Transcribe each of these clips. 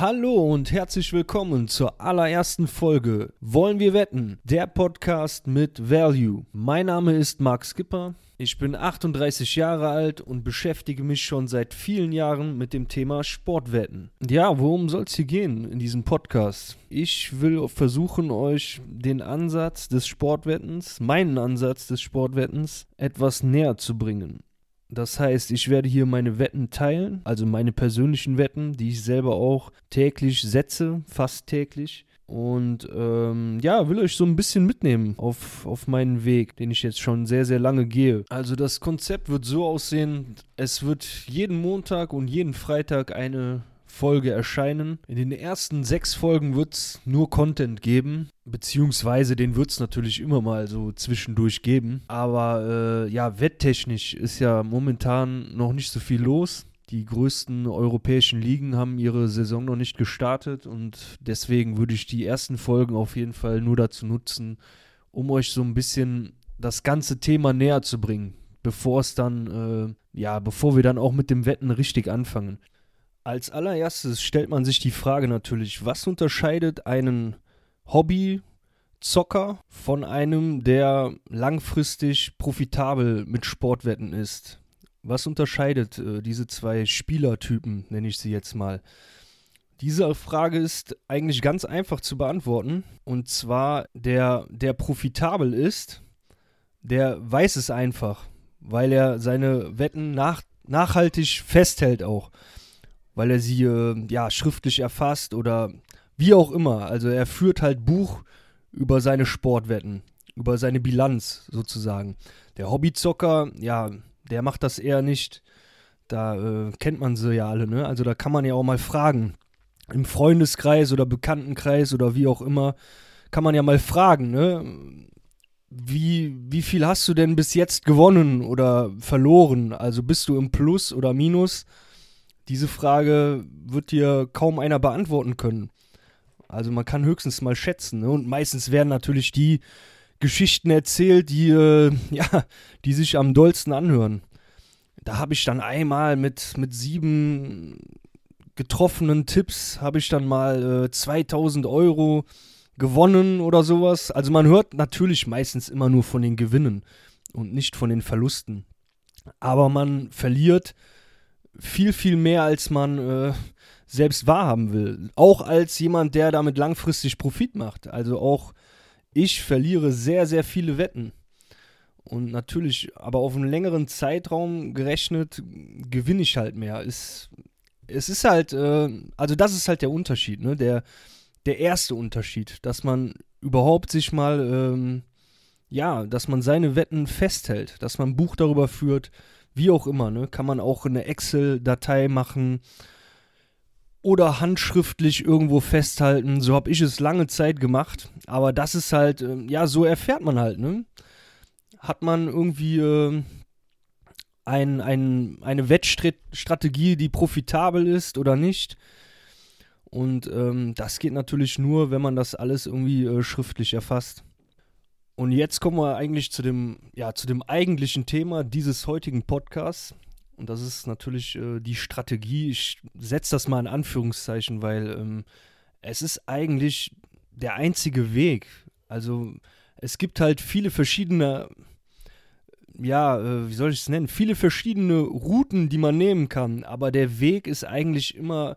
Hallo und herzlich willkommen zur allerersten Folge Wollen wir wetten? Der Podcast mit Value. Mein Name ist Marc Skipper. Ich bin 38 Jahre alt und beschäftige mich schon seit vielen Jahren mit dem Thema Sportwetten. Ja, worum soll es hier gehen in diesem Podcast? Ich will versuchen, euch den Ansatz des Sportwettens, meinen Ansatz des Sportwettens, etwas näher zu bringen. Das heißt, ich werde hier meine Wetten teilen, also meine persönlichen Wetten, die ich selber auch täglich setze, fast täglich. Und ähm, ja, will euch so ein bisschen mitnehmen auf, auf meinen Weg, den ich jetzt schon sehr, sehr lange gehe. Also das Konzept wird so aussehen, es wird jeden Montag und jeden Freitag eine Folge erscheinen. In den ersten sechs Folgen wird es nur Content geben, beziehungsweise den wird es natürlich immer mal so zwischendurch geben. Aber äh, ja, wetttechnisch ist ja momentan noch nicht so viel los. Die größten europäischen Ligen haben ihre Saison noch nicht gestartet und deswegen würde ich die ersten Folgen auf jeden Fall nur dazu nutzen, um euch so ein bisschen das ganze Thema näher zu bringen, bevor es dann, äh, ja, bevor wir dann auch mit dem Wetten richtig anfangen. Als allererstes stellt man sich die Frage natürlich, was unterscheidet einen Hobbyzocker von einem, der langfristig profitabel mit Sportwetten ist? Was unterscheidet äh, diese zwei Spielertypen, nenne ich sie jetzt mal? Diese Frage ist eigentlich ganz einfach zu beantworten. Und zwar der, der profitabel ist, der weiß es einfach, weil er seine Wetten nach, nachhaltig festhält auch weil er sie äh, ja schriftlich erfasst oder wie auch immer. Also er führt halt Buch über seine Sportwetten, über seine Bilanz sozusagen. Der Hobbyzocker, ja, der macht das eher nicht. Da äh, kennt man sie ja alle, ne? Also da kann man ja auch mal fragen. Im Freundeskreis oder Bekanntenkreis oder wie auch immer, kann man ja mal fragen, ne? Wie, wie viel hast du denn bis jetzt gewonnen oder verloren? Also bist du im Plus oder Minus? Diese Frage wird dir kaum einer beantworten können. Also man kann höchstens mal schätzen. Ne? Und meistens werden natürlich die Geschichten erzählt, die, äh, ja, die sich am dollsten anhören. Da habe ich dann einmal mit, mit sieben getroffenen Tipps, habe ich dann mal äh, 2000 Euro gewonnen oder sowas. Also man hört natürlich meistens immer nur von den Gewinnen und nicht von den Verlusten. Aber man verliert viel, viel mehr, als man äh, selbst wahrhaben will. Auch als jemand, der damit langfristig Profit macht. Also auch ich verliere sehr, sehr viele Wetten. Und natürlich, aber auf einen längeren Zeitraum gerechnet, gewinne ich halt mehr. Ist, es ist halt, äh, also das ist halt der Unterschied, ne? Der, der erste Unterschied, dass man überhaupt sich mal, ähm, ja, dass man seine Wetten festhält, dass man ein Buch darüber führt, wie auch immer, ne? Kann man auch eine Excel-Datei machen oder handschriftlich irgendwo festhalten. So habe ich es lange Zeit gemacht. Aber das ist halt, äh, ja, so erfährt man halt, ne? Hat man irgendwie äh, ein, ein, eine Wettstrategie, die profitabel ist oder nicht? Und ähm, das geht natürlich nur, wenn man das alles irgendwie äh, schriftlich erfasst. Und jetzt kommen wir eigentlich zu dem, ja, zu dem eigentlichen Thema dieses heutigen Podcasts. Und das ist natürlich äh, die Strategie. Ich setze das mal in Anführungszeichen, weil ähm, es ist eigentlich der einzige Weg. Also es gibt halt viele verschiedene, ja, äh, wie soll ich es nennen, viele verschiedene Routen, die man nehmen kann. Aber der Weg ist eigentlich immer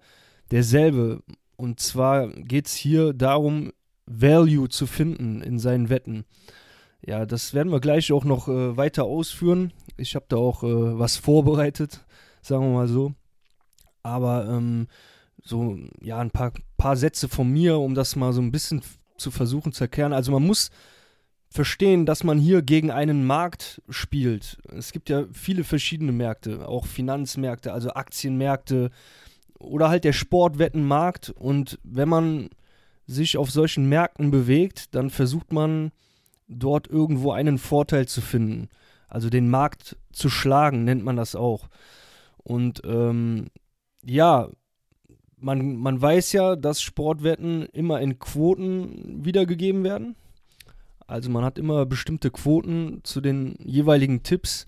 derselbe. Und zwar geht es hier darum, Value zu finden in seinen Wetten. Ja, das werden wir gleich auch noch äh, weiter ausführen. Ich habe da auch äh, was vorbereitet, sagen wir mal so. Aber ähm, so, ja, ein paar, paar Sätze von mir, um das mal so ein bisschen zu versuchen zu erklären. Also man muss verstehen, dass man hier gegen einen Markt spielt. Es gibt ja viele verschiedene Märkte, auch Finanzmärkte, also Aktienmärkte oder halt der Sportwettenmarkt. Und wenn man sich auf solchen Märkten bewegt, dann versucht man dort irgendwo einen Vorteil zu finden. Also den Markt zu schlagen, nennt man das auch. Und ähm, ja, man, man weiß ja, dass Sportwetten immer in Quoten wiedergegeben werden. Also man hat immer bestimmte Quoten zu den jeweiligen Tipps.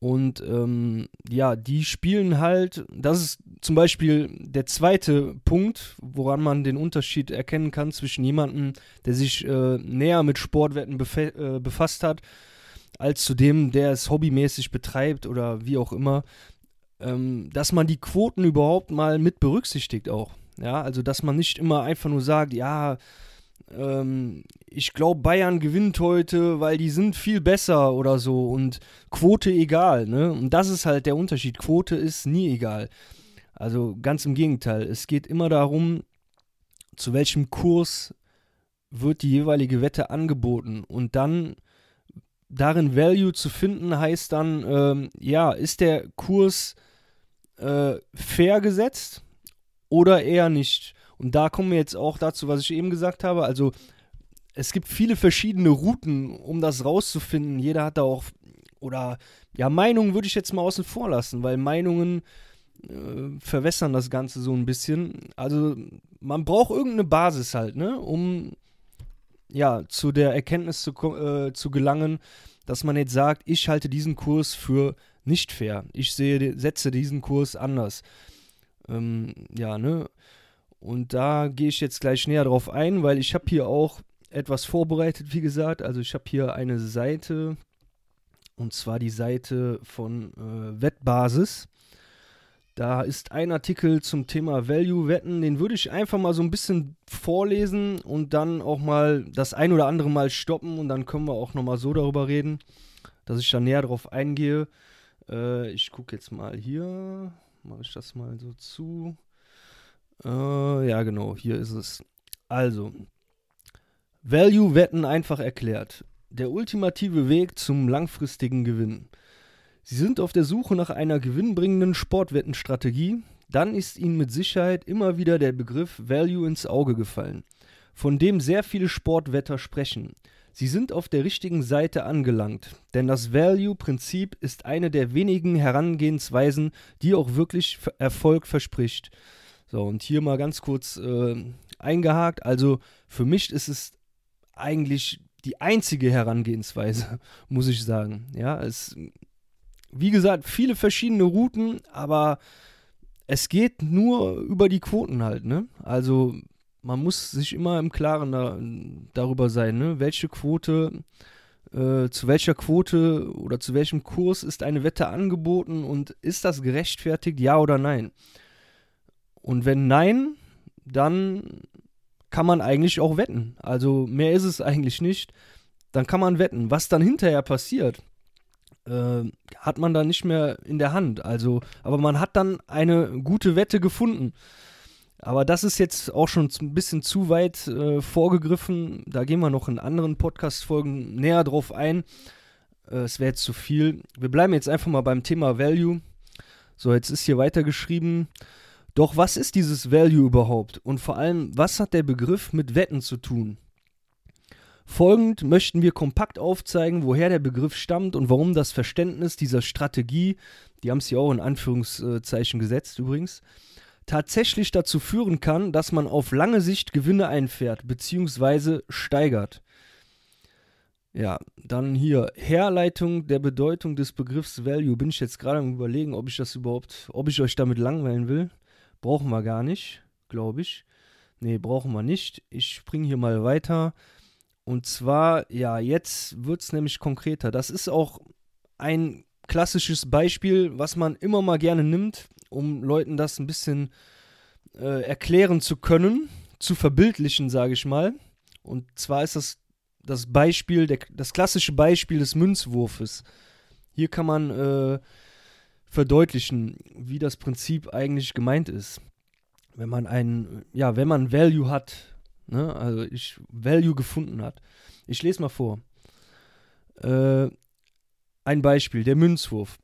Und ähm, ja, die spielen halt, das ist zum Beispiel der zweite Punkt, woran man den Unterschied erkennen kann zwischen jemandem, der sich äh, näher mit Sportwetten äh, befasst hat, als zu dem, der es hobbymäßig betreibt oder wie auch immer, ähm, dass man die Quoten überhaupt mal mit berücksichtigt auch. Ja, also dass man nicht immer einfach nur sagt, ja, ähm, ich glaube, Bayern gewinnt heute, weil die sind viel besser oder so und Quote egal, ne? Und das ist halt der Unterschied. Quote ist nie egal. Also ganz im Gegenteil. Es geht immer darum, zu welchem Kurs wird die jeweilige Wette angeboten und dann darin Value zu finden heißt dann, ähm, ja, ist der Kurs äh, fair gesetzt oder eher nicht? Und da kommen wir jetzt auch dazu, was ich eben gesagt habe. Also es gibt viele verschiedene Routen, um das rauszufinden. Jeder hat da auch, oder ja, Meinungen würde ich jetzt mal außen vor lassen, weil Meinungen äh, verwässern das Ganze so ein bisschen. Also man braucht irgendeine Basis halt, ne, um ja, zu der Erkenntnis zu, äh, zu gelangen, dass man jetzt sagt, ich halte diesen Kurs für nicht fair. Ich sehe, setze diesen Kurs anders. Ähm, ja, ne? Und da gehe ich jetzt gleich näher drauf ein, weil ich habe hier auch etwas vorbereitet, wie gesagt. Also ich habe hier eine Seite, und zwar die Seite von äh, Wettbasis. Da ist ein Artikel zum Thema Value-Wetten, den würde ich einfach mal so ein bisschen vorlesen und dann auch mal das ein oder andere Mal stoppen und dann können wir auch nochmal so darüber reden, dass ich da näher drauf eingehe. Äh, ich gucke jetzt mal hier, mache ich das mal so zu. Äh, ja, genau, hier ist es. Also, Value-Wetten einfach erklärt. Der ultimative Weg zum langfristigen Gewinn. Sie sind auf der Suche nach einer gewinnbringenden Sportwettenstrategie, dann ist Ihnen mit Sicherheit immer wieder der Begriff Value ins Auge gefallen, von dem sehr viele Sportwetter sprechen. Sie sind auf der richtigen Seite angelangt, denn das Value-Prinzip ist eine der wenigen Herangehensweisen, die auch wirklich Erfolg verspricht. So, und hier mal ganz kurz äh, eingehakt. Also für mich ist es eigentlich die einzige Herangehensweise, muss ich sagen. Ja, es, wie gesagt, viele verschiedene Routen, aber es geht nur über die Quoten halt, ne? Also man muss sich immer im Klaren da, darüber sein, ne? Welche Quote, äh, zu welcher Quote oder zu welchem Kurs ist eine Wette angeboten und ist das gerechtfertigt, ja oder nein? Und wenn nein, dann kann man eigentlich auch wetten. Also mehr ist es eigentlich nicht. Dann kann man wetten. Was dann hinterher passiert, äh, hat man dann nicht mehr in der Hand. Also, aber man hat dann eine gute Wette gefunden. Aber das ist jetzt auch schon ein bisschen zu weit äh, vorgegriffen. Da gehen wir noch in anderen Podcast-Folgen näher drauf ein. Äh, es wäre jetzt zu viel. Wir bleiben jetzt einfach mal beim Thema Value. So, jetzt ist hier weitergeschrieben. Doch was ist dieses Value überhaupt? Und vor allem, was hat der Begriff mit Wetten zu tun? Folgend möchten wir kompakt aufzeigen, woher der Begriff stammt und warum das Verständnis dieser Strategie, die haben es hier auch in Anführungszeichen gesetzt übrigens, tatsächlich dazu führen kann, dass man auf lange Sicht Gewinne einfährt bzw. steigert. Ja, dann hier Herleitung der Bedeutung des Begriffs Value. Bin ich jetzt gerade am überlegen, ob ich das überhaupt, ob ich euch damit langweilen will. Brauchen wir gar nicht, glaube ich. Nee, brauchen wir nicht. Ich springe hier mal weiter. Und zwar, ja, jetzt wird es nämlich konkreter. Das ist auch ein klassisches Beispiel, was man immer mal gerne nimmt, um Leuten das ein bisschen äh, erklären zu können, zu verbildlichen, sage ich mal. Und zwar ist das das Beispiel, der, das klassische Beispiel des Münzwurfes. Hier kann man äh, verdeutlichen, wie das Prinzip eigentlich gemeint ist. Wenn man einen, ja, wenn man Value hat, ne, also ich Value gefunden hat. Ich lese mal vor. Äh, ein Beispiel, der Münzwurf.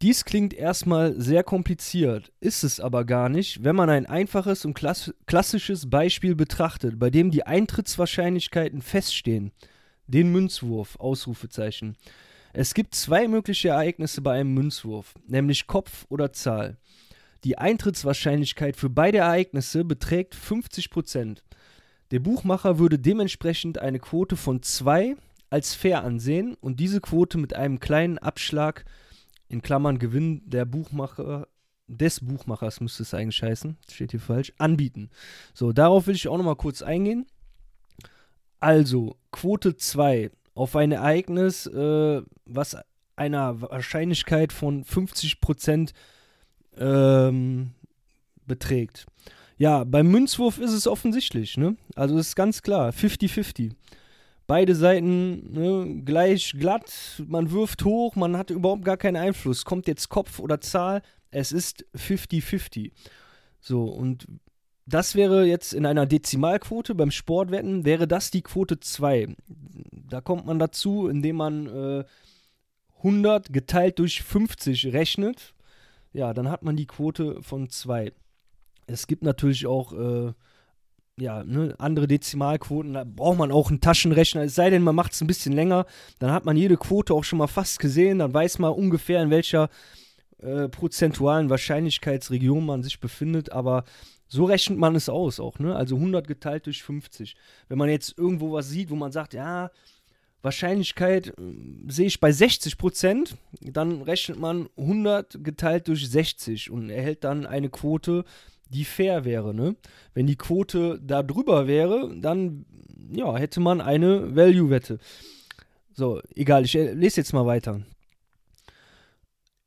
Dies klingt erstmal sehr kompliziert, ist es aber gar nicht, wenn man ein einfaches und klass klassisches Beispiel betrachtet, bei dem die Eintrittswahrscheinlichkeiten feststehen. Den Münzwurf, Ausrufezeichen. Es gibt zwei mögliche Ereignisse bei einem Münzwurf, nämlich Kopf oder Zahl. Die Eintrittswahrscheinlichkeit für beide Ereignisse beträgt 50%. Der Buchmacher würde dementsprechend eine Quote von 2 als fair ansehen und diese Quote mit einem kleinen Abschlag in Klammern Gewinn der Buchmacher, des Buchmachers müsste es eigentlich heißen, steht hier falsch, anbieten. So, darauf will ich auch nochmal kurz eingehen. Also, Quote 2 auf ein Ereignis, äh, was einer Wahrscheinlichkeit von 50% ähm, beträgt. Ja, beim Münzwurf ist es offensichtlich, ne? Also ist ganz klar, 50-50. Beide Seiten ne, gleich glatt, man wirft hoch, man hat überhaupt gar keinen Einfluss. Kommt jetzt Kopf oder Zahl, es ist 50-50. So, und das wäre jetzt in einer Dezimalquote beim Sportwetten, wäre das die Quote 2. Da kommt man dazu, indem man äh, 100 geteilt durch 50 rechnet. Ja, dann hat man die Quote von 2. Es gibt natürlich auch äh, ja, ne, andere Dezimalquoten, da braucht man auch einen Taschenrechner, es sei denn, man macht es ein bisschen länger, dann hat man jede Quote auch schon mal fast gesehen, dann weiß man ungefähr, in welcher äh, prozentualen Wahrscheinlichkeitsregion man sich befindet, aber so rechnet man es aus auch, ne? Also 100 geteilt durch 50. Wenn man jetzt irgendwo was sieht, wo man sagt, ja, Wahrscheinlichkeit äh, sehe ich bei 60 Prozent, dann rechnet man 100 geteilt durch 60 und erhält dann eine Quote die fair wäre. Ne? Wenn die Quote da drüber wäre, dann ja, hätte man eine Value-Wette. So, egal, ich äh, lese jetzt mal weiter.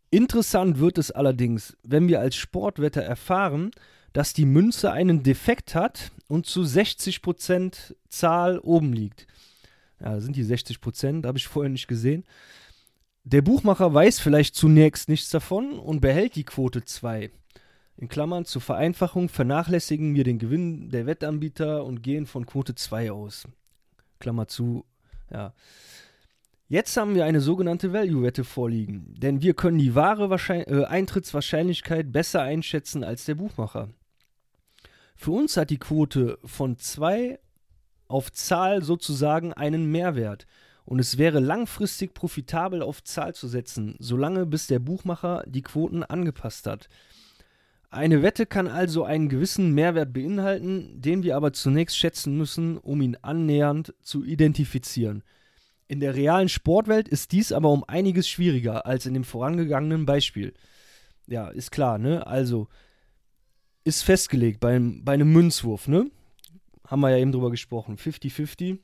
Interessant wird es allerdings, wenn wir als Sportwetter erfahren, dass die Münze einen Defekt hat und zu 60% Zahl oben liegt. Ja, sind die 60%, habe ich vorher nicht gesehen. Der Buchmacher weiß vielleicht zunächst nichts davon und behält die Quote 2 in Klammern, zur Vereinfachung vernachlässigen wir den Gewinn der Wettanbieter und gehen von Quote 2 aus. Klammer zu, ja. Jetzt haben wir eine sogenannte Value-Wette vorliegen, denn wir können die wahre äh, Eintrittswahrscheinlichkeit besser einschätzen als der Buchmacher. Für uns hat die Quote von 2 auf Zahl sozusagen einen Mehrwert und es wäre langfristig profitabel auf Zahl zu setzen, solange bis der Buchmacher die Quoten angepasst hat. Eine Wette kann also einen gewissen Mehrwert beinhalten, den wir aber zunächst schätzen müssen, um ihn annähernd zu identifizieren. In der realen Sportwelt ist dies aber um einiges schwieriger als in dem vorangegangenen Beispiel. Ja, ist klar, ne? Also ist festgelegt beim, bei einem Münzwurf, ne? Haben wir ja eben drüber gesprochen. 50-50.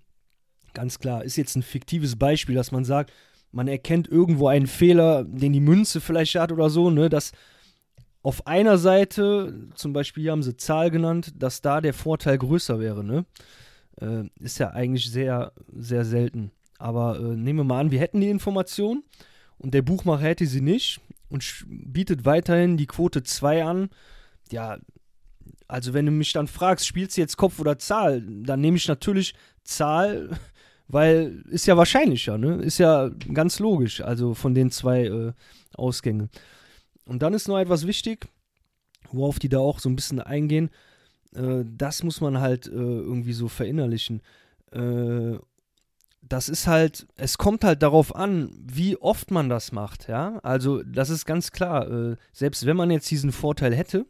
Ganz klar, ist jetzt ein fiktives Beispiel, dass man sagt, man erkennt irgendwo einen Fehler, den die Münze vielleicht hat oder so, ne? Dass auf einer Seite, zum Beispiel hier haben sie Zahl genannt, dass da der Vorteil größer wäre, ne? Äh, ist ja eigentlich sehr, sehr selten. Aber äh, nehmen wir mal an, wir hätten die Information und der Buchmacher hätte sie nicht und bietet weiterhin die Quote 2 an. Ja, also wenn du mich dann fragst, spielst du jetzt Kopf oder Zahl, dann nehme ich natürlich Zahl, weil ist ja wahrscheinlicher, ne? Ist ja ganz logisch, also von den zwei äh, Ausgängen. Und dann ist noch etwas wichtig, worauf die da auch so ein bisschen eingehen. Äh, das muss man halt äh, irgendwie so verinnerlichen. Äh, das ist halt, es kommt halt darauf an, wie oft man das macht, ja. Also, das ist ganz klar. Äh, selbst wenn man jetzt diesen Vorteil hätte,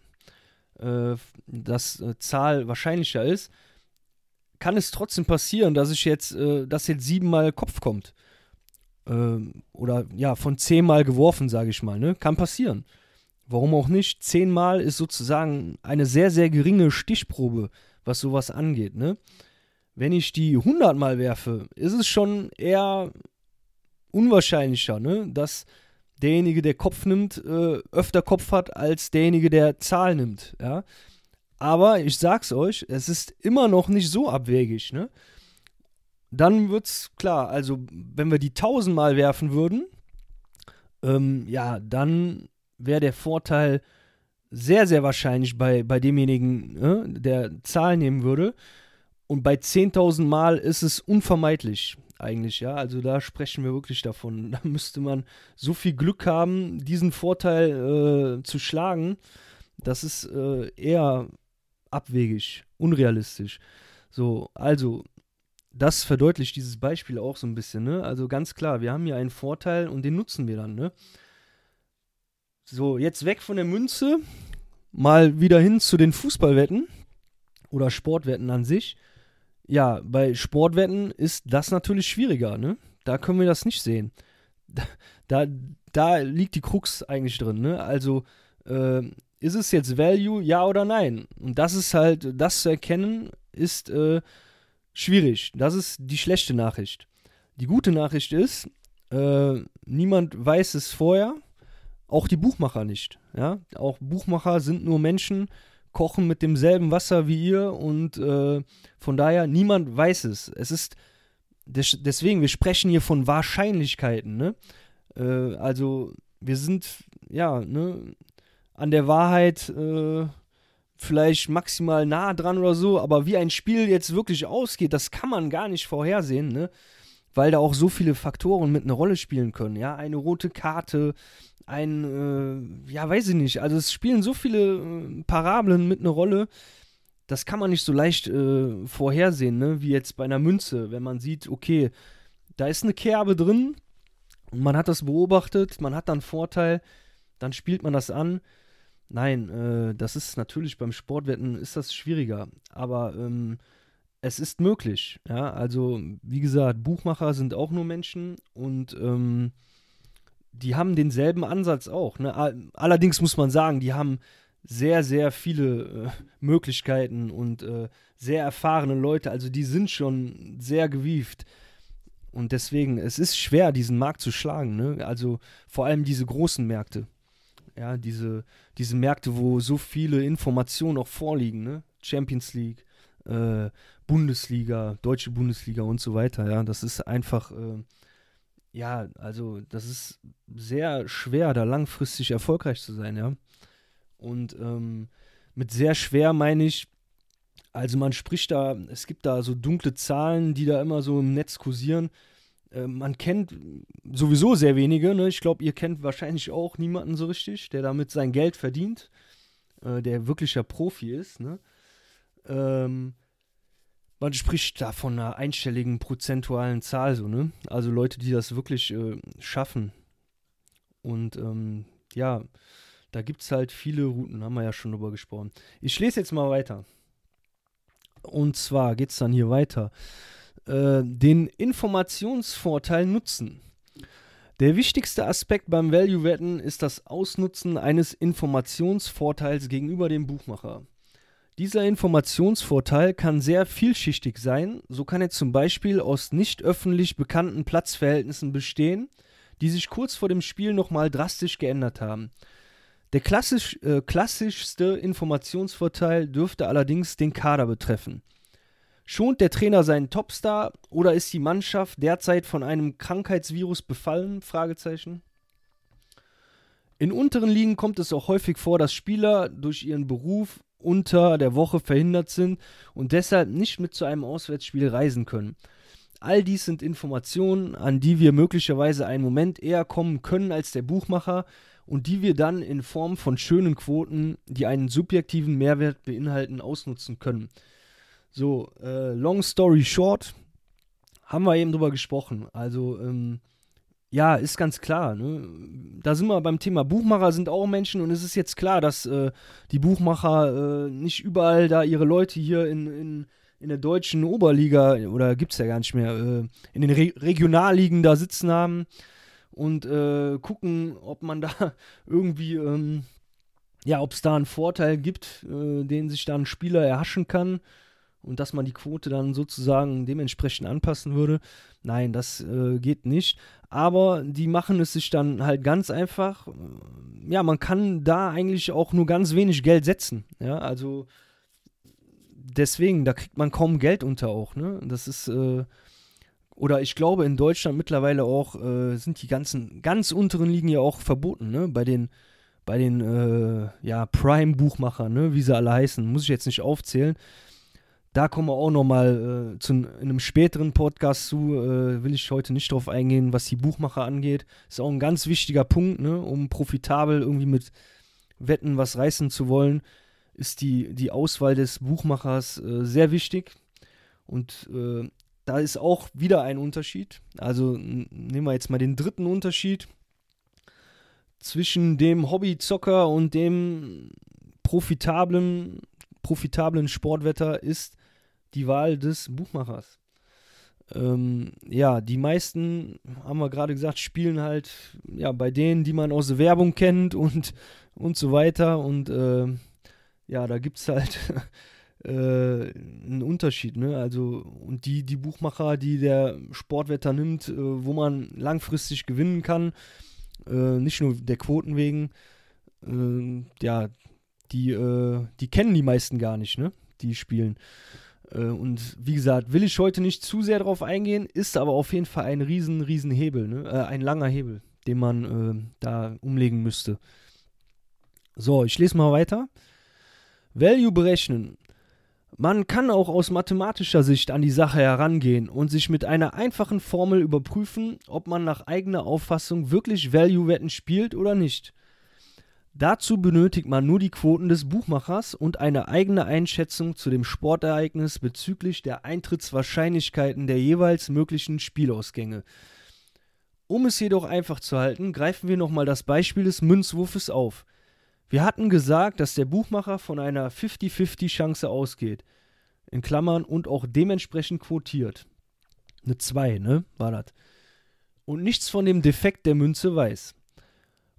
äh, dass äh, Zahl wahrscheinlicher ist, kann es trotzdem passieren, dass ich jetzt, dass jetzt siebenmal Kopf kommt ähm, oder ja, von zehnmal geworfen, sage ich mal. Ne? Kann passieren. Warum auch nicht? Zehnmal ist sozusagen eine sehr, sehr geringe Stichprobe, was sowas angeht. Ne? Wenn ich die hundertmal werfe, ist es schon eher unwahrscheinlicher, ne? dass derjenige, der Kopf nimmt, äh, öfter Kopf hat als derjenige, der Zahl nimmt. Ja? Aber ich sag's euch, es ist immer noch nicht so abwegig. Ne? dann wird's klar. Also, wenn wir die tausendmal werfen würden, ähm, ja, dann wäre der Vorteil sehr, sehr wahrscheinlich bei, bei demjenigen, äh, der Zahl nehmen würde. Und bei 10.000 Mal ist es unvermeidlich eigentlich, ja. Also da sprechen wir wirklich davon. Da müsste man so viel Glück haben, diesen Vorteil äh, zu schlagen. Das ist äh, eher abwegig, unrealistisch. So, also das verdeutlicht dieses Beispiel auch so ein bisschen, ne? Also ganz klar, wir haben hier einen Vorteil und den nutzen wir dann, ne? So, jetzt weg von der Münze, mal wieder hin zu den Fußballwetten oder Sportwetten an sich. Ja, bei Sportwetten ist das natürlich schwieriger, ne? Da können wir das nicht sehen. da, da liegt die Krux eigentlich drin. Ne? Also äh, ist es jetzt Value, ja oder nein? Und das ist halt, das zu erkennen, ist äh, schwierig. Das ist die schlechte Nachricht. Die gute Nachricht ist, äh, niemand weiß es vorher, auch die Buchmacher nicht. Ja? Auch Buchmacher sind nur Menschen, kochen mit demselben Wasser wie ihr und äh, von daher niemand weiß es. Es ist des, deswegen, wir sprechen hier von Wahrscheinlichkeiten. Ne? Äh, also wir sind ja ne, an der Wahrheit äh, vielleicht maximal nah dran oder so, aber wie ein Spiel jetzt wirklich ausgeht, das kann man gar nicht vorhersehen, ne? Weil da auch so viele Faktoren mit einer Rolle spielen können, ja, eine rote Karte, ein, äh, ja, weiß ich nicht, also es spielen so viele äh, Parabeln mit einer Rolle, das kann man nicht so leicht äh, vorhersehen, ne? wie jetzt bei einer Münze, wenn man sieht, okay, da ist eine Kerbe drin und man hat das beobachtet, man hat dann Vorteil, dann spielt man das an. Nein, äh, das ist natürlich beim Sportwetten ist das schwieriger, aber ähm, es ist möglich. Ja, also wie gesagt, Buchmacher sind auch nur Menschen und ähm, die haben denselben Ansatz auch. Ne? Allerdings muss man sagen, die haben sehr, sehr viele äh, Möglichkeiten und äh, sehr erfahrene Leute. Also die sind schon sehr gewieft. Und deswegen, es ist schwer, diesen Markt zu schlagen. Ne? Also vor allem diese großen Märkte. Ja, diese, diese Märkte, wo so viele Informationen auch vorliegen, ne? Champions League, äh, Bundesliga, Deutsche Bundesliga und so weiter, ja. Das ist einfach, äh, ja, also das ist sehr schwer, da langfristig erfolgreich zu sein, ja. Und ähm, mit sehr schwer meine ich, also man spricht da, es gibt da so dunkle Zahlen, die da immer so im Netz kursieren. Äh, man kennt sowieso sehr wenige. Ne? Ich glaube, ihr kennt wahrscheinlich auch niemanden so richtig, der damit sein Geld verdient, äh, der wirklicher Profi ist. Ne? Ähm, man spricht da von einer einstelligen prozentualen Zahl, so, ne? Also Leute, die das wirklich äh, schaffen. Und ähm, ja, da gibt es halt viele Routen, haben wir ja schon drüber gesprochen. Ich lese jetzt mal weiter. Und zwar geht es dann hier weiter. Äh, den Informationsvorteil nutzen. Der wichtigste Aspekt beim Value-Wetten ist das Ausnutzen eines Informationsvorteils gegenüber dem Buchmacher. Dieser Informationsvorteil kann sehr vielschichtig sein, so kann er zum Beispiel aus nicht öffentlich bekannten Platzverhältnissen bestehen, die sich kurz vor dem Spiel nochmal drastisch geändert haben. Der klassisch, äh, klassischste Informationsvorteil dürfte allerdings den Kader betreffen. Schont der Trainer seinen Topstar oder ist die Mannschaft derzeit von einem Krankheitsvirus befallen? In unteren Ligen kommt es auch häufig vor, dass Spieler durch ihren Beruf unter der Woche verhindert sind und deshalb nicht mit zu einem Auswärtsspiel reisen können. All dies sind Informationen, an die wir möglicherweise einen Moment eher kommen können als der Buchmacher und die wir dann in Form von schönen Quoten, die einen subjektiven Mehrwert beinhalten, ausnutzen können. So, äh, long story short, haben wir eben drüber gesprochen. Also, ähm, ja, ist ganz klar. Ne? Da sind wir beim Thema Buchmacher sind auch Menschen und es ist jetzt klar, dass äh, die Buchmacher äh, nicht überall da ihre Leute hier in, in, in der deutschen Oberliga, oder gibt es ja gar nicht mehr, äh, in den Re Regionalligen da sitzen haben und äh, gucken, ob man da irgendwie, ähm, ja, ob es da einen Vorteil gibt, äh, den sich da ein Spieler erhaschen kann und dass man die Quote dann sozusagen dementsprechend anpassen würde. Nein, das äh, geht nicht. Aber die machen es sich dann halt ganz einfach. Ja, man kann da eigentlich auch nur ganz wenig Geld setzen. Ja, also deswegen, da kriegt man kaum Geld unter auch. Ne? Das ist. Äh, oder ich glaube, in Deutschland mittlerweile auch äh, sind die ganzen ganz unteren Ligen ja auch verboten, ne? Bei den, bei den äh, ja, Prime-Buchmachern, ne? wie sie alle heißen, muss ich jetzt nicht aufzählen. Da kommen wir auch nochmal äh, zu in einem späteren Podcast zu. Äh, will ich heute nicht drauf eingehen, was die Buchmacher angeht. Ist auch ein ganz wichtiger Punkt, ne? um profitabel irgendwie mit Wetten was reißen zu wollen, ist die, die Auswahl des Buchmachers äh, sehr wichtig. Und äh, da ist auch wieder ein Unterschied. Also nehmen wir jetzt mal den dritten Unterschied zwischen dem Hobbyzocker und dem profitablen profitablen Sportwetter ist die Wahl des Buchmachers. ähm, ja, die meisten, haben wir gerade gesagt, spielen halt ja, bei denen, die man aus der Werbung kennt und, und so weiter. Und äh, ja, da gibt es halt äh, einen Unterschied. Ne? Also, und die, die Buchmacher, die der Sportwetter nimmt, äh, wo man langfristig gewinnen kann, äh, nicht nur der Quoten wegen, äh, ja, die, äh, die kennen die meisten gar nicht, ne? Die spielen. Äh, und wie gesagt, will ich heute nicht zu sehr darauf eingehen, ist aber auf jeden Fall ein riesen, riesen Hebel, ne? Äh, ein langer Hebel, den man äh, da umlegen müsste. So, ich lese mal weiter. Value berechnen. Man kann auch aus mathematischer Sicht an die Sache herangehen und sich mit einer einfachen Formel überprüfen, ob man nach eigener Auffassung wirklich Value-Wetten spielt oder nicht. Dazu benötigt man nur die Quoten des Buchmachers und eine eigene Einschätzung zu dem Sportereignis bezüglich der Eintrittswahrscheinlichkeiten der jeweils möglichen Spielausgänge. Um es jedoch einfach zu halten, greifen wir nochmal das Beispiel des Münzwurfes auf. Wir hatten gesagt, dass der Buchmacher von einer 50-50 Chance ausgeht. In Klammern und auch dementsprechend quotiert. Eine 2, ne? War das. Und nichts von dem Defekt der Münze weiß.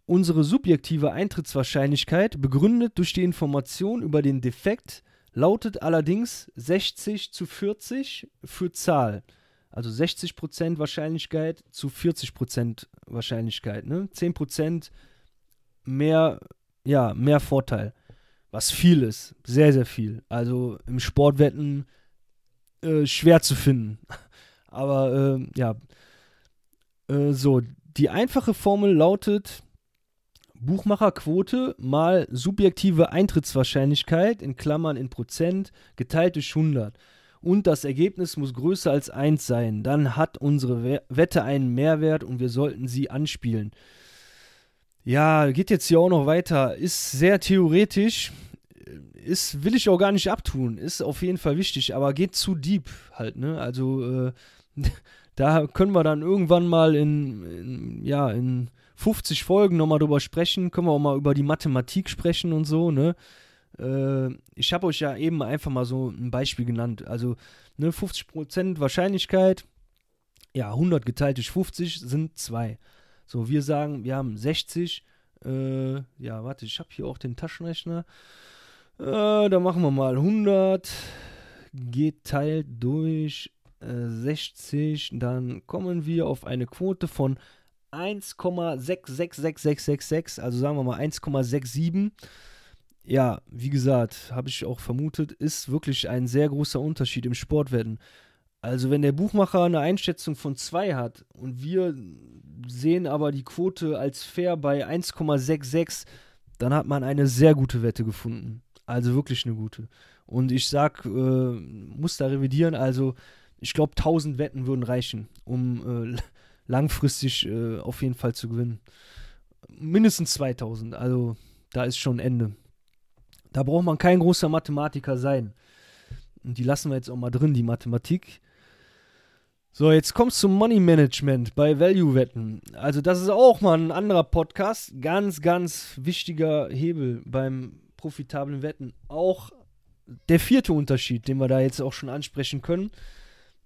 Unsere subjektive Eintrittswahrscheinlichkeit, begründet durch die Information über den Defekt, lautet allerdings 60 zu 40 für Zahl. Also 60% Wahrscheinlichkeit zu 40% Wahrscheinlichkeit. Ne? 10% mehr, ja, mehr Vorteil. Was viel ist. Sehr, sehr viel. Also im Sportwetten äh, schwer zu finden. Aber äh, ja. Äh, so, die einfache Formel lautet Buchmacherquote mal subjektive Eintrittswahrscheinlichkeit in Klammern in Prozent geteilt durch 100 und das Ergebnis muss größer als 1 sein. Dann hat unsere Wette einen Mehrwert und wir sollten sie anspielen. Ja, geht jetzt hier auch noch weiter. Ist sehr theoretisch. Ist, will ich auch gar nicht abtun. Ist auf jeden Fall wichtig, aber geht zu deep halt, ne? Also, äh, da können wir dann irgendwann mal in, in ja, in 50 Folgen nochmal drüber sprechen. Können wir auch mal über die Mathematik sprechen und so, ne? Äh, ich habe euch ja eben einfach mal so ein Beispiel genannt. Also, ne, 50% Wahrscheinlichkeit, ja, 100 geteilt durch 50 sind 2. So, wir sagen, wir haben 60. Äh, ja, warte, ich habe hier auch den Taschenrechner. Äh, da machen wir mal 100 geteilt durch 60. Äh, Dann kommen wir auf eine Quote von 1,666666, also sagen wir mal 1,67. Ja, wie gesagt, habe ich auch vermutet, ist wirklich ein sehr großer Unterschied im Sportwetten. Also wenn der Buchmacher eine Einschätzung von 2 hat und wir sehen aber die Quote als fair bei 1,66, dann hat man eine sehr gute Wette gefunden. Also wirklich eine gute. Und ich sag, äh, muss da revidieren, also ich glaube 1000 Wetten würden reichen, um äh, langfristig äh, auf jeden Fall zu gewinnen. Mindestens 2000, also da ist schon Ende. Da braucht man kein großer Mathematiker sein. Und die lassen wir jetzt auch mal drin, die Mathematik. So, jetzt kommst zum Money Management bei Value-Wetten. Also, das ist auch mal ein anderer Podcast. Ganz, ganz wichtiger Hebel beim profitablen Wetten. Auch der vierte Unterschied, den wir da jetzt auch schon ansprechen können.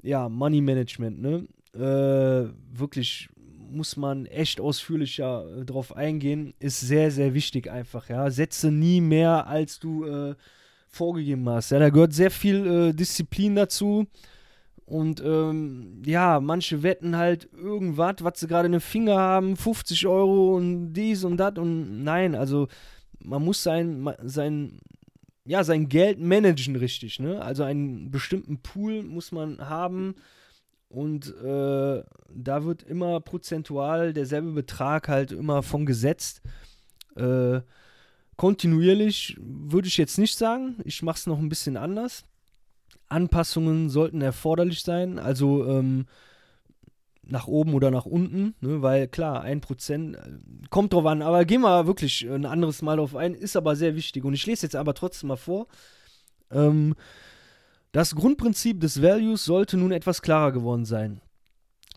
Ja, Money Management, ne? Äh, wirklich muss man echt ausführlicher äh, drauf eingehen. Ist sehr, sehr wichtig einfach, ja. Setze nie mehr, als du äh, vorgegeben hast. Ja, da gehört sehr viel äh, Disziplin dazu. Und ähm, ja, manche wetten halt irgendwas, was sie gerade in den Finger haben, 50 Euro und dies und das und nein, also man muss sein, sein, ja, sein Geld managen richtig, ne? Also einen bestimmten Pool muss man haben, und äh, da wird immer prozentual derselbe Betrag halt immer von gesetzt. Äh, kontinuierlich würde ich jetzt nicht sagen. Ich mache es noch ein bisschen anders. Anpassungen sollten erforderlich sein, also ähm, nach oben oder nach unten, ne? weil klar, ein Prozent äh, kommt drauf an, aber gehen wir wirklich ein anderes Mal drauf ein, ist aber sehr wichtig. Und ich lese jetzt aber trotzdem mal vor. Ähm, das Grundprinzip des Values sollte nun etwas klarer geworden sein.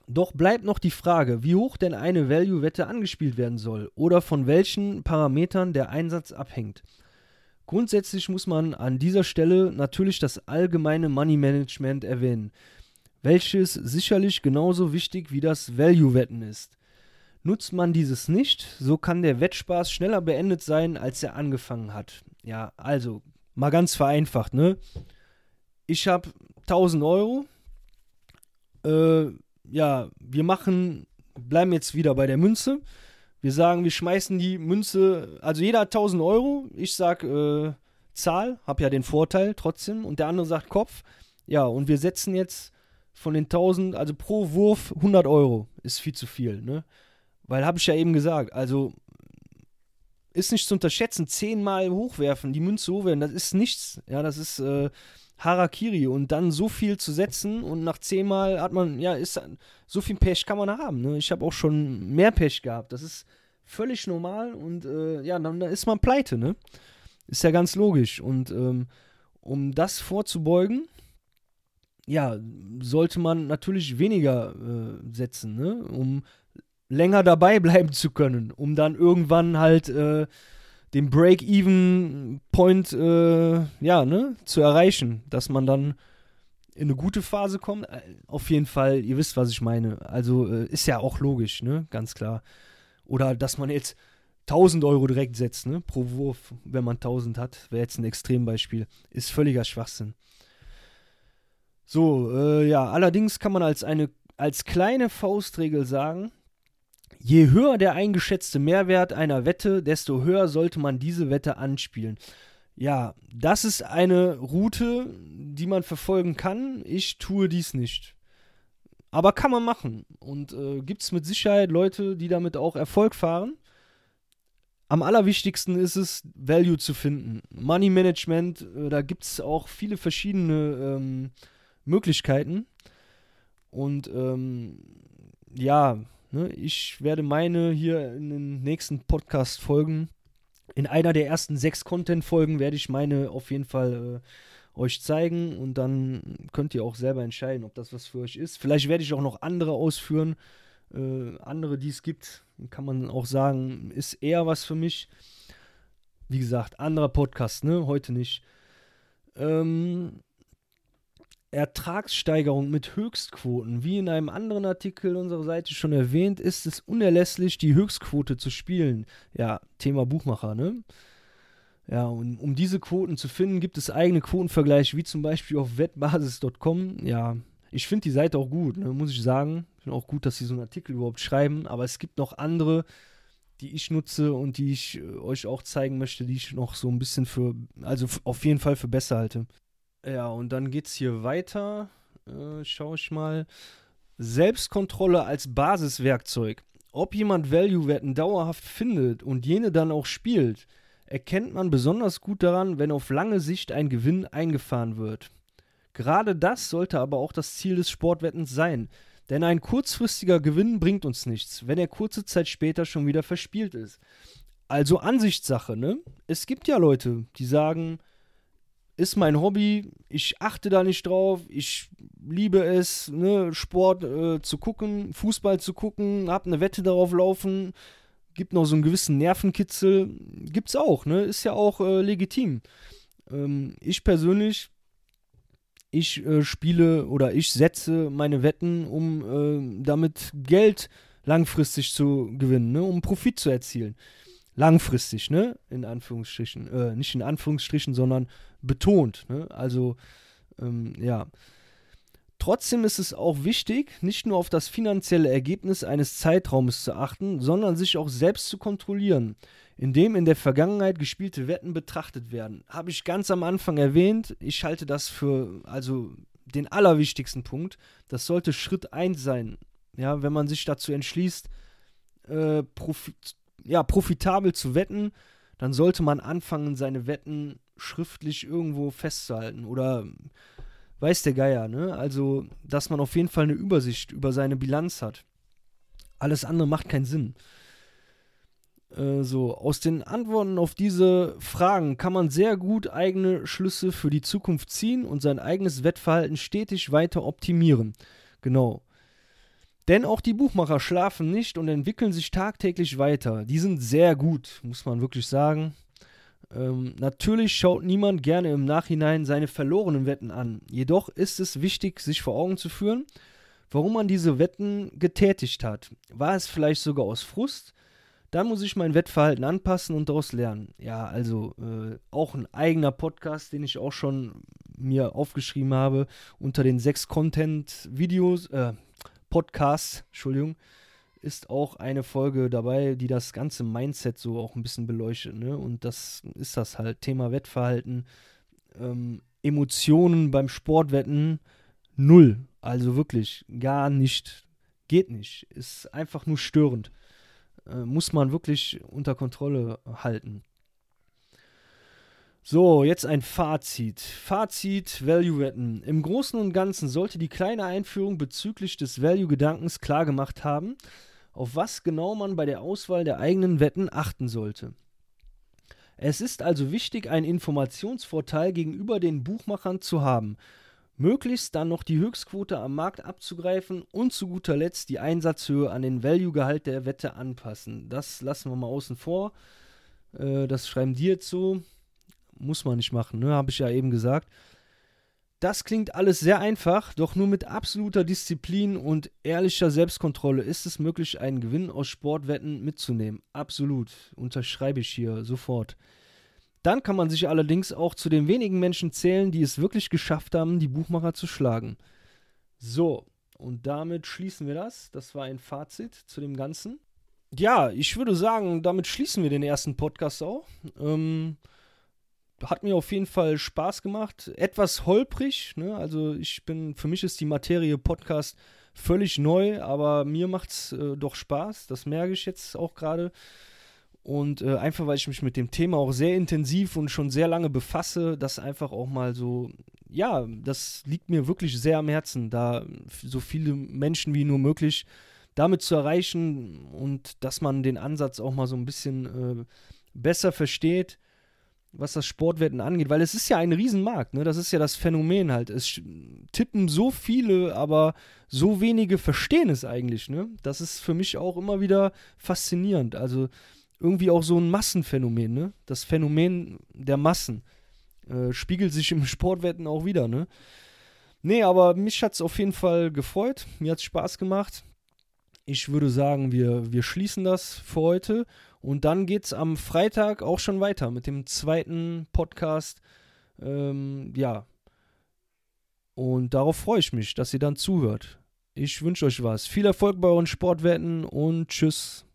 Doch bleibt noch die Frage, wie hoch denn eine Value-Wette angespielt werden soll oder von welchen Parametern der Einsatz abhängt. Grundsätzlich muss man an dieser Stelle natürlich das allgemeine Money Management erwähnen. welches sicherlich genauso wichtig wie das Value-Wetten ist. Nutzt man dieses nicht, so kann der Wettspaß schneller beendet sein, als er angefangen hat. Ja, also, mal ganz vereinfacht, ne? Ich habe 1000 Euro. Äh, ja, wir machen, bleiben jetzt wieder bei der Münze. Wir sagen, wir schmeißen die Münze, also jeder hat 1000 Euro. Ich sag äh, Zahl, hab ja den Vorteil trotzdem. Und der andere sagt Kopf. Ja, und wir setzen jetzt von den 1000, also pro Wurf 100 Euro. Ist viel zu viel, ne? Weil, habe ich ja eben gesagt, also ist nicht zu unterschätzen. Zehnmal hochwerfen, die Münze hochwerfen, das ist nichts. Ja, das ist äh, Harakiri. Und dann so viel zu setzen und nach zehnmal hat man, ja, ist so viel Pech kann man haben. Ne? Ich habe auch schon mehr Pech gehabt. Das ist völlig normal und äh, ja, dann, dann, ist man pleite, ne? Ist ja ganz logisch. Und ähm, um das vorzubeugen, ja, sollte man natürlich weniger äh, setzen, ne? Um länger dabei bleiben zu können, um dann irgendwann halt äh, den Break-Even-Point äh, ja, ne, zu erreichen, dass man dann in eine gute Phase kommt. Äh, auf jeden Fall, ihr wisst, was ich meine. Also äh, ist ja auch logisch, ne, ganz klar. Oder dass man jetzt 1000 Euro direkt setzt, ne, pro Wurf, wenn man 1000 hat, wäre jetzt ein Extrembeispiel. Ist völliger Schwachsinn. So, äh, ja, allerdings kann man als eine als kleine Faustregel sagen, Je höher der eingeschätzte Mehrwert einer Wette, desto höher sollte man diese Wette anspielen. Ja, das ist eine Route, die man verfolgen kann. Ich tue dies nicht. Aber kann man machen. Und äh, gibt es mit Sicherheit Leute, die damit auch Erfolg fahren. Am allerwichtigsten ist es, Value zu finden. Money Management, äh, da gibt es auch viele verschiedene ähm, Möglichkeiten. Und ähm, ja, Ne, ich werde meine hier in den nächsten Podcast-Folgen, in einer der ersten sechs Content-Folgen, werde ich meine auf jeden Fall äh, euch zeigen und dann könnt ihr auch selber entscheiden, ob das was für euch ist. Vielleicht werde ich auch noch andere ausführen, äh, andere, die es gibt, kann man auch sagen, ist eher was für mich. Wie gesagt, anderer Podcast, ne? Heute nicht. Ähm, Ertragssteigerung mit Höchstquoten. Wie in einem anderen Artikel unserer Seite schon erwähnt, ist es unerlässlich, die Höchstquote zu spielen. Ja, Thema Buchmacher, ne? Ja, und um diese Quoten zu finden, gibt es eigene Quotenvergleiche, wie zum Beispiel auf wettbasis.com. Ja, ich finde die Seite auch gut, ne, muss ich sagen. Ich finde auch gut, dass sie so einen Artikel überhaupt schreiben, aber es gibt noch andere, die ich nutze und die ich äh, euch auch zeigen möchte, die ich noch so ein bisschen für, also auf jeden Fall für besser halte. Ja, und dann geht's hier weiter. Äh, schau ich mal. Selbstkontrolle als Basiswerkzeug. Ob jemand Value-Werten dauerhaft findet und jene dann auch spielt, erkennt man besonders gut daran, wenn auf lange Sicht ein Gewinn eingefahren wird. Gerade das sollte aber auch das Ziel des Sportwettens sein, denn ein kurzfristiger Gewinn bringt uns nichts, wenn er kurze Zeit später schon wieder verspielt ist. Also Ansichtssache, ne? Es gibt ja Leute, die sagen, ist mein Hobby. Ich achte da nicht drauf. Ich liebe es, ne, Sport äh, zu gucken, Fußball zu gucken, hab eine Wette darauf laufen. Gibt noch so einen gewissen Nervenkitzel. Gibt's auch, ne? Ist ja auch äh, legitim. Ähm, ich persönlich, ich äh, spiele oder ich setze meine Wetten, um äh, damit Geld langfristig zu gewinnen, ne? um Profit zu erzielen langfristig, ne? In Anführungsstrichen. Äh, nicht in Anführungsstrichen, sondern betont. Ne? Also, ähm, ja. Trotzdem ist es auch wichtig, nicht nur auf das finanzielle Ergebnis eines Zeitraumes zu achten, sondern sich auch selbst zu kontrollieren, indem in der Vergangenheit gespielte Wetten betrachtet werden. Habe ich ganz am Anfang erwähnt. Ich halte das für also den allerwichtigsten Punkt. Das sollte Schritt 1 sein. Ja, wenn man sich dazu entschließt, äh, Profit, ja, profitabel zu wetten, dann sollte man anfangen, seine Wetten schriftlich irgendwo festzuhalten. Oder weiß der Geier, ne? Also, dass man auf jeden Fall eine Übersicht über seine Bilanz hat. Alles andere macht keinen Sinn. Äh, so, aus den Antworten auf diese Fragen kann man sehr gut eigene Schlüsse für die Zukunft ziehen und sein eigenes Wettverhalten stetig weiter optimieren. Genau. Denn auch die Buchmacher schlafen nicht und entwickeln sich tagtäglich weiter. Die sind sehr gut, muss man wirklich sagen. Ähm, natürlich schaut niemand gerne im Nachhinein seine verlorenen Wetten an. Jedoch ist es wichtig, sich vor Augen zu führen, warum man diese Wetten getätigt hat. War es vielleicht sogar aus Frust? Dann muss ich mein Wettverhalten anpassen und daraus lernen. Ja, also äh, auch ein eigener Podcast, den ich auch schon mir aufgeschrieben habe unter den sechs Content-Videos, äh, Podcasts, Entschuldigung, ist auch eine Folge dabei, die das ganze Mindset so auch ein bisschen beleuchtet. Ne? Und das ist das halt, Thema Wettverhalten, ähm, Emotionen beim Sportwetten, null. Also wirklich gar nicht. Geht nicht. Ist einfach nur störend. Äh, muss man wirklich unter Kontrolle halten. So, jetzt ein Fazit. Fazit Value-Wetten. Im Großen und Ganzen sollte die kleine Einführung bezüglich des Value-Gedankens klargemacht haben, auf was genau man bei der Auswahl der eigenen Wetten achten sollte. Es ist also wichtig, einen Informationsvorteil gegenüber den Buchmachern zu haben, möglichst dann noch die Höchstquote am Markt abzugreifen und zu guter Letzt die Einsatzhöhe an den Value-Gehalt der Wette anpassen. Das lassen wir mal außen vor. Äh, das schreiben die jetzt so. Muss man nicht machen, ne? habe ich ja eben gesagt. Das klingt alles sehr einfach, doch nur mit absoluter Disziplin und ehrlicher Selbstkontrolle ist es möglich, einen Gewinn aus Sportwetten mitzunehmen. Absolut, unterschreibe ich hier sofort. Dann kann man sich allerdings auch zu den wenigen Menschen zählen, die es wirklich geschafft haben, die Buchmacher zu schlagen. So, und damit schließen wir das. Das war ein Fazit zu dem Ganzen. Ja, ich würde sagen, damit schließen wir den ersten Podcast auch. Ähm, hat mir auf jeden Fall Spaß gemacht. Etwas holprig, ne? Also ich bin, für mich ist die Materie Podcast völlig neu, aber mir macht es äh, doch Spaß. Das merke ich jetzt auch gerade. Und äh, einfach, weil ich mich mit dem Thema auch sehr intensiv und schon sehr lange befasse, das einfach auch mal so, ja, das liegt mir wirklich sehr am Herzen, da so viele Menschen wie nur möglich damit zu erreichen und dass man den Ansatz auch mal so ein bisschen äh, besser versteht was das Sportwetten angeht, weil es ist ja ein Riesenmarkt, ne? Das ist ja das Phänomen halt. Es tippen so viele, aber so wenige verstehen es eigentlich, ne? Das ist für mich auch immer wieder faszinierend. Also irgendwie auch so ein Massenphänomen, ne? Das Phänomen der Massen äh, spiegelt sich im Sportwetten auch wieder, ne? Nee, aber mich hat es auf jeden Fall gefreut. Mir hat es Spaß gemacht. Ich würde sagen, wir, wir schließen das für heute und dann geht es am Freitag auch schon weiter mit dem zweiten Podcast. Ähm, ja. Und darauf freue ich mich, dass ihr dann zuhört. Ich wünsche euch was. Viel Erfolg bei euren Sportwetten und tschüss.